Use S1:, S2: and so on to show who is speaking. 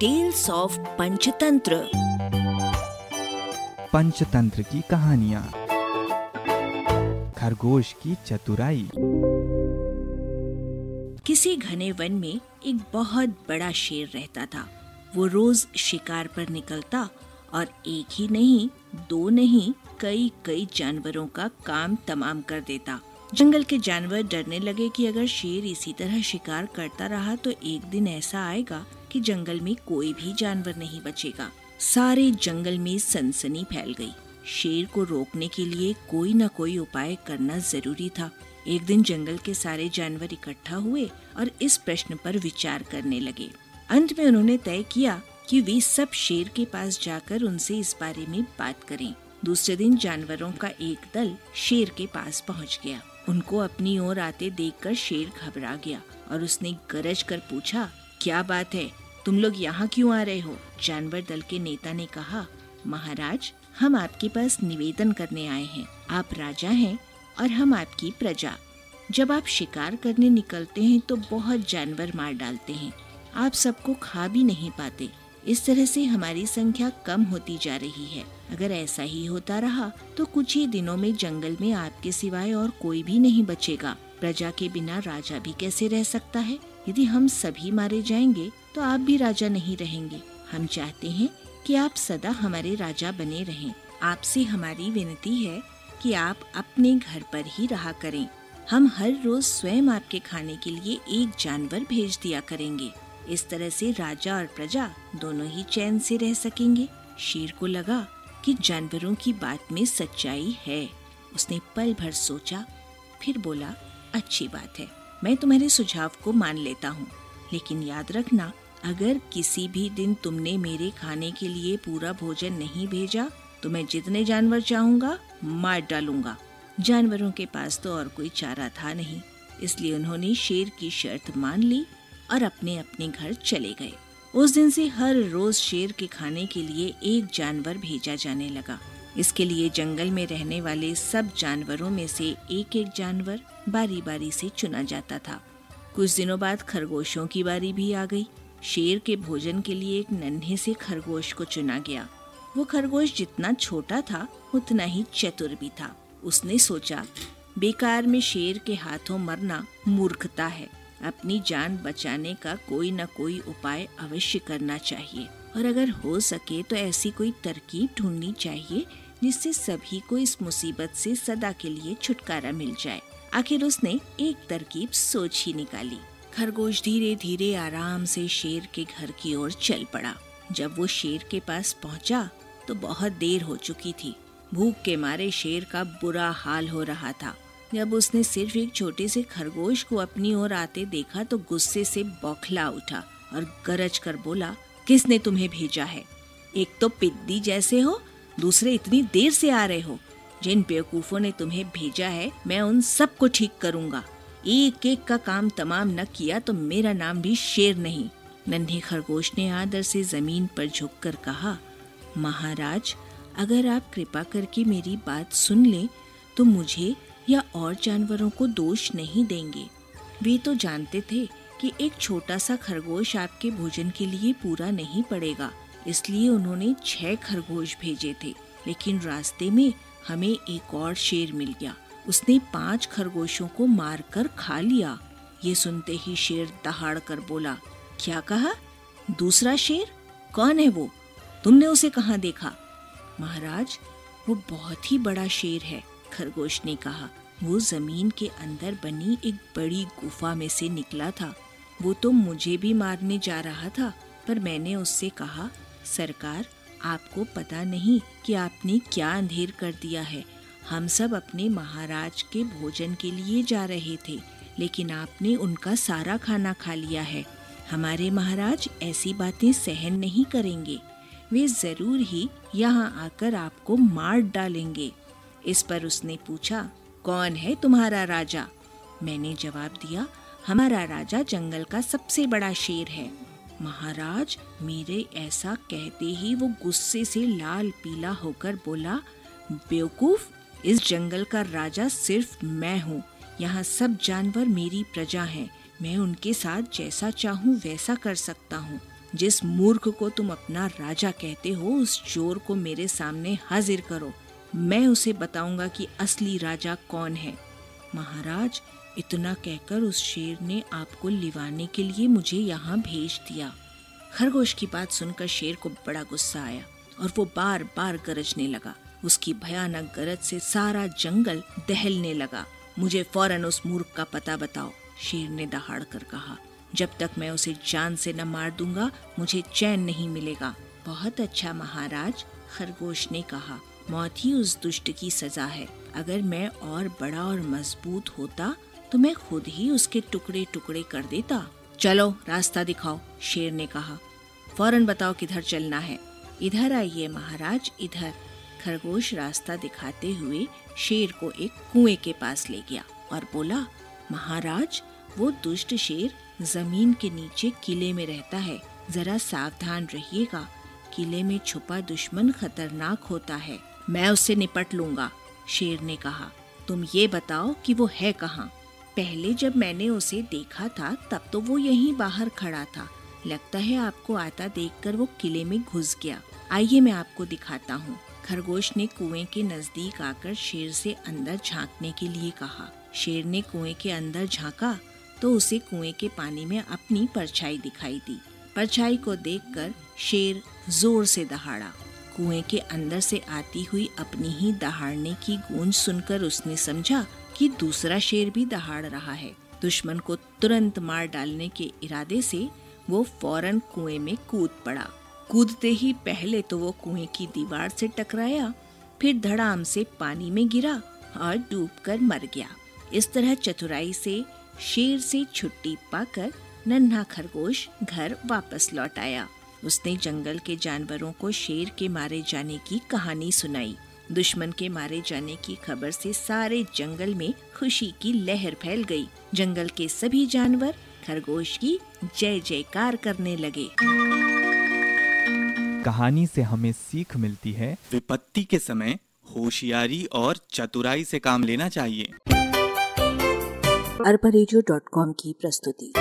S1: Tales of Panchatantra
S2: Panchatantra की कहानियाँ खरगोश की चतुराई
S1: किसी घने वन में एक बहुत बड़ा शेर रहता था। वो रोज शिकार पर निकलता और एक ही नहीं दो नहीं कई कई जानवरों का काम तमाम कर देता। जंगल के जानवर डरने लगे कि अगर शेर इसी तरह शिकार करता रहा तो एक दिन ऐसा आएगा कि जंगल में कोई भी जानवर नहीं बचेगा। सारे जंगल में सनसनी फैल गई। शेर को रोकने के लिए कोई न कोई उपाय करना ज़रूरी था। एक दिन जंगल के सारे जानवर इकट्ठा हुए और इस प्रश्न पर विचार करने लगे। अंत में उन्होंने तय किया कि वे सब शेर के पास जाकर उनसे इस बारे में बात करें। दूसरे दिन जानवरों का एक दल शेर के पास पहुँच गया। उनको अपनी ओर आते देखकर शेर घबरा गया और उसने गरज कर पूछा क्या बात है? तुम लोग यहाँ क्यों आ रहे हो? जानवर दल के नेता ने कहा, महाराज, हम आपके पास निवेदन करने आए हैं। आप राजा हैं और हम आपकी प्रजा। जब आप शिकार करने निकलते हैं तो बहुत जानवर मार डालते हैं। आप सबको खा भी नहीं पाते। इस तरह से हमारी संख्या कम होती जा रही है। अगर ऐसा ही होता रहा तो कुछ ही दिनों में जंगल में आपके सिवाय और कोई भी नहीं बचेगा। प्रजा के बिना राजा भी कैसे रह सकता है? यदि हम सभी मारे जाएँगे तो आप भी राजा नहीं रहेंगे। हम चाहते हैं कि आप सदा हमारे राजा बने रहें। आपसे हमारी विनती है कि आप अपने घर पर ही रहा करें। हम हर रोज स्वयं आपके खाने के लिए एक जानवर भेज दिया करेंगे। इस तरह से राजा और प्रजा दोनों ही चैन से रह सकेंगे। शेर को लगा कि जानवरों की बात में सच्चाई है। उसने पल भर सोचा, फिर बोला, अच्छी बात है। मैं तुम्हारे सुझाव को मान लेता हूँ। लेकिन याद रखना, अगर किसी भी दिन तुमने मेरे खाने के लिए पूरा भोजन नहीं भेजा तो मैं जितने जानवर चाहूँगा, मार डालूँगा। जानवरों के पास तो और कोई चारा था नहीं, इसलिए उन्होंने शेर की शर्त मान ली और अपने अपने घर चले गए। उस दिन से हर रोज शेर के खाने के लिए एक जानवर भेजा जाने लगा। इसके लिए जंगल में रहने वाले सब जानवरों में से एक एक जानवर बारी बारी से चुना जाता था। कुछ दिनों बाद खरगोशों की बारी भी आ गई। शेर के भोजन के लिए एक नन्हे से खरगोश को चुना गया। वो खरगोश जितना छोटा था, उतना ही चतुर भी था। उसने सोचा, बेकार में शेर के हाथों मरना मूर्खता है। अपनी जान बचाने का कोई न कोई उपाय अवश्य करना चाहिए। और अगर हो सके तो ऐसी कोई तरकीब ढूंढनी चाहिए जिससे सभी को इस मुसीबत से सदा के लिए छुटकारा मिल जाए। आखिर उसने एक तरकीब सोच ही निकाली। खरगोश धीरे धीरे आराम से शेर के घर की ओर चल पड़ा। जब वो शेर के पास पहुँचा तो बहुत देर हो चुकी थी। भूख के मारे शेर का बुरा हाल हो रहा था। जब उसने सिर्फ़ एक छोटे से खरगोश को अपनी ओर आते देखा तो गुस्से से बौखला उठा और गरज कर बोला, किसने तुम्हें भेजा है? एक तो पिद्दी जैसे हो दूसरे इतनी देर से आ रहे हो। जिन बेवकूफों ने तुम्हें भेजा है, मैं उन सबको ठीक करूँगा। एक एक का काम तमाम न किया तो मेरा नाम भी शेर नहीं। नन्हे खरगोश ने आदर से ज़मीन पर झुककर कहा, महाराज, अगर आप कृपा करके मेरी बात सुन ले तो मुझे या और जानवरों को दोष नहीं देंगे। वे तो जानते थे कि एक छोटा सा खरगोश आपके भोजन के लिए पूरा नहीं पड़ेगा। इसलिए उन्होंने छह खरगोश भेजे थे। लेकिन रास्ते में हमें एक और शेर मिल गया। उसने पाँच खरगोशों को मारकर खा लिया। ये सुनते ही शेर दहाड़ कर बोला, क्या कहा? दूसरा शेर? कौन है वो? तुमने उसे कहाँ देखा? महाराज, वो बहुत ही बड़ा शेर है, खरगोश ने कहा। वो ज़मीन के अंदर बनी एक बड़ी गुफा में से निकला था। वो तो मुझे भी मारने जा रहा था, पर मैंने उससे कहा सरकार आपको पता नहीं कि आपने क्या अंधेर कर दिया है। हम सब अपने महाराज के भोजन के लिए जा रहे थे, लेकिन आपने उनका सारा खाना खा लिया है। हमारे महाराज ऐसी बातें सहन नहीं करेंगे। वे ज़रूर ही यहाँ आकर आपको मार डालेंगे। इस पर उसने पूछा, कौन है तुम्हारा राजा? मैंने जवाब दिया, हमारा राजा जंगल का सबसे बड़ा शेर है। महाराज, मेरे ऐसा कहते ही वो गुस्से से लाल पीला होकर बोला, बेवकूफ़, इस जंगल का राजा सिर्फ़ मैं हूँ। यहाँ सब जानवर मेरी प्रजा हैं। मैं उनके साथ जैसा चाहूँ, वैसा कर सकता हूँ। जिस मूर्ख को तुम अपना राजा कहते हो, उस चोर को मेरे सामने हाजिर करो। मैं उसे बताऊँगा कि असली राजा कौन है। महाराज, इतना कहकर उस शेर ने आपको लिवाने के लिए मुझे यहाँ भेज दिया। खरगोश की बात सुनकर शेर को बड़ा गुस्सा आया और वो बार बार गरजने लगा। उसकी भयानक गरज से सारा जंगल दहलने लगा। मुझे फ़ौरन उस मूर्ख का पता बताओ, शेर ने दहाड़ कर कहा। जब तक मैं उसे जान से न मार दूँगा, मुझे चैन नहीं मिलेगा। बहुत अच्छा महाराज, खरगोश ने कहा। मौत ही उस दुष्ट की सजा है। अगर मैं और बड़ा और मज़बूत होता तो मैं खुद ही उसके टुकड़े टुकड़े कर देता। चलो, रास्ता दिखाओ, शेर ने कहा। फ़ौरन बताओ किधर चलना है। इधर आइए महाराज, इधर। खरगोश रास्ता दिखाते हुए शेर को एक कुएँ के पास ले गया और बोला, महाराज, वो दुष्ट शेर ज़मीन के नीचे किले में रहता है। जरा सावधान रहिएगा। किले में छुपा दुश्मन खतरनाक होता है। मैं उससे निपट लूँगा, शेर ने कहा। तुम ये बताओ कि वो है कहाँ? पहले जब मैंने उसे देखा था, तब तो वो यहीं बाहर खड़ा था। लगता है आपको आता देखकर वो किले में घुस गया। आइए मैं आपको दिखाता हूँ। खरगोश ने कुएँ के नज़दीक आकर शेर से अंदर झांकने के लिए कहा। शेर ने कुएँ के अंदर झांका तो उसे कुएँ के पानी में अपनी परछाई दिखाई दी। परछाई को देखकर शेर ज़ोर से दहाड़ा। कुएँ के अंदर से आती हुई अपनी ही दहाड़ने की गूंज सुनकर उसने समझा कि दूसरा शेर भी दहाड़ रहा है। दुश्मन को तुरंत मार डालने के इरादे से वो फ़ौरन कुएँ में कूद पड़ा। कूदते ही पहले तो वो कुएँ की दीवार से टकराया, फिर धड़ाम से पानी में गिरा और डूबकर मर गया। इस तरह चतुराई से शेर से छुट्टी पाकर नन्हा खरगोश घर वापस लौट आया। उसने जंगल के जानवरों को शेर के मारे जाने की कहानी सुनाई। दुश्मन के मारे जाने की खबर से सारे जंगल में खुशी की लहर फैल गई। जंगल के सभी जानवर खरगोश की जय जयकार करने लगे।
S2: कहानी से हमें सीख मिलती है।
S3: विपत्ति के समय होशियारी और चतुराई से काम लेना चाहिए।
S1: अरबा की प्रस्तुति।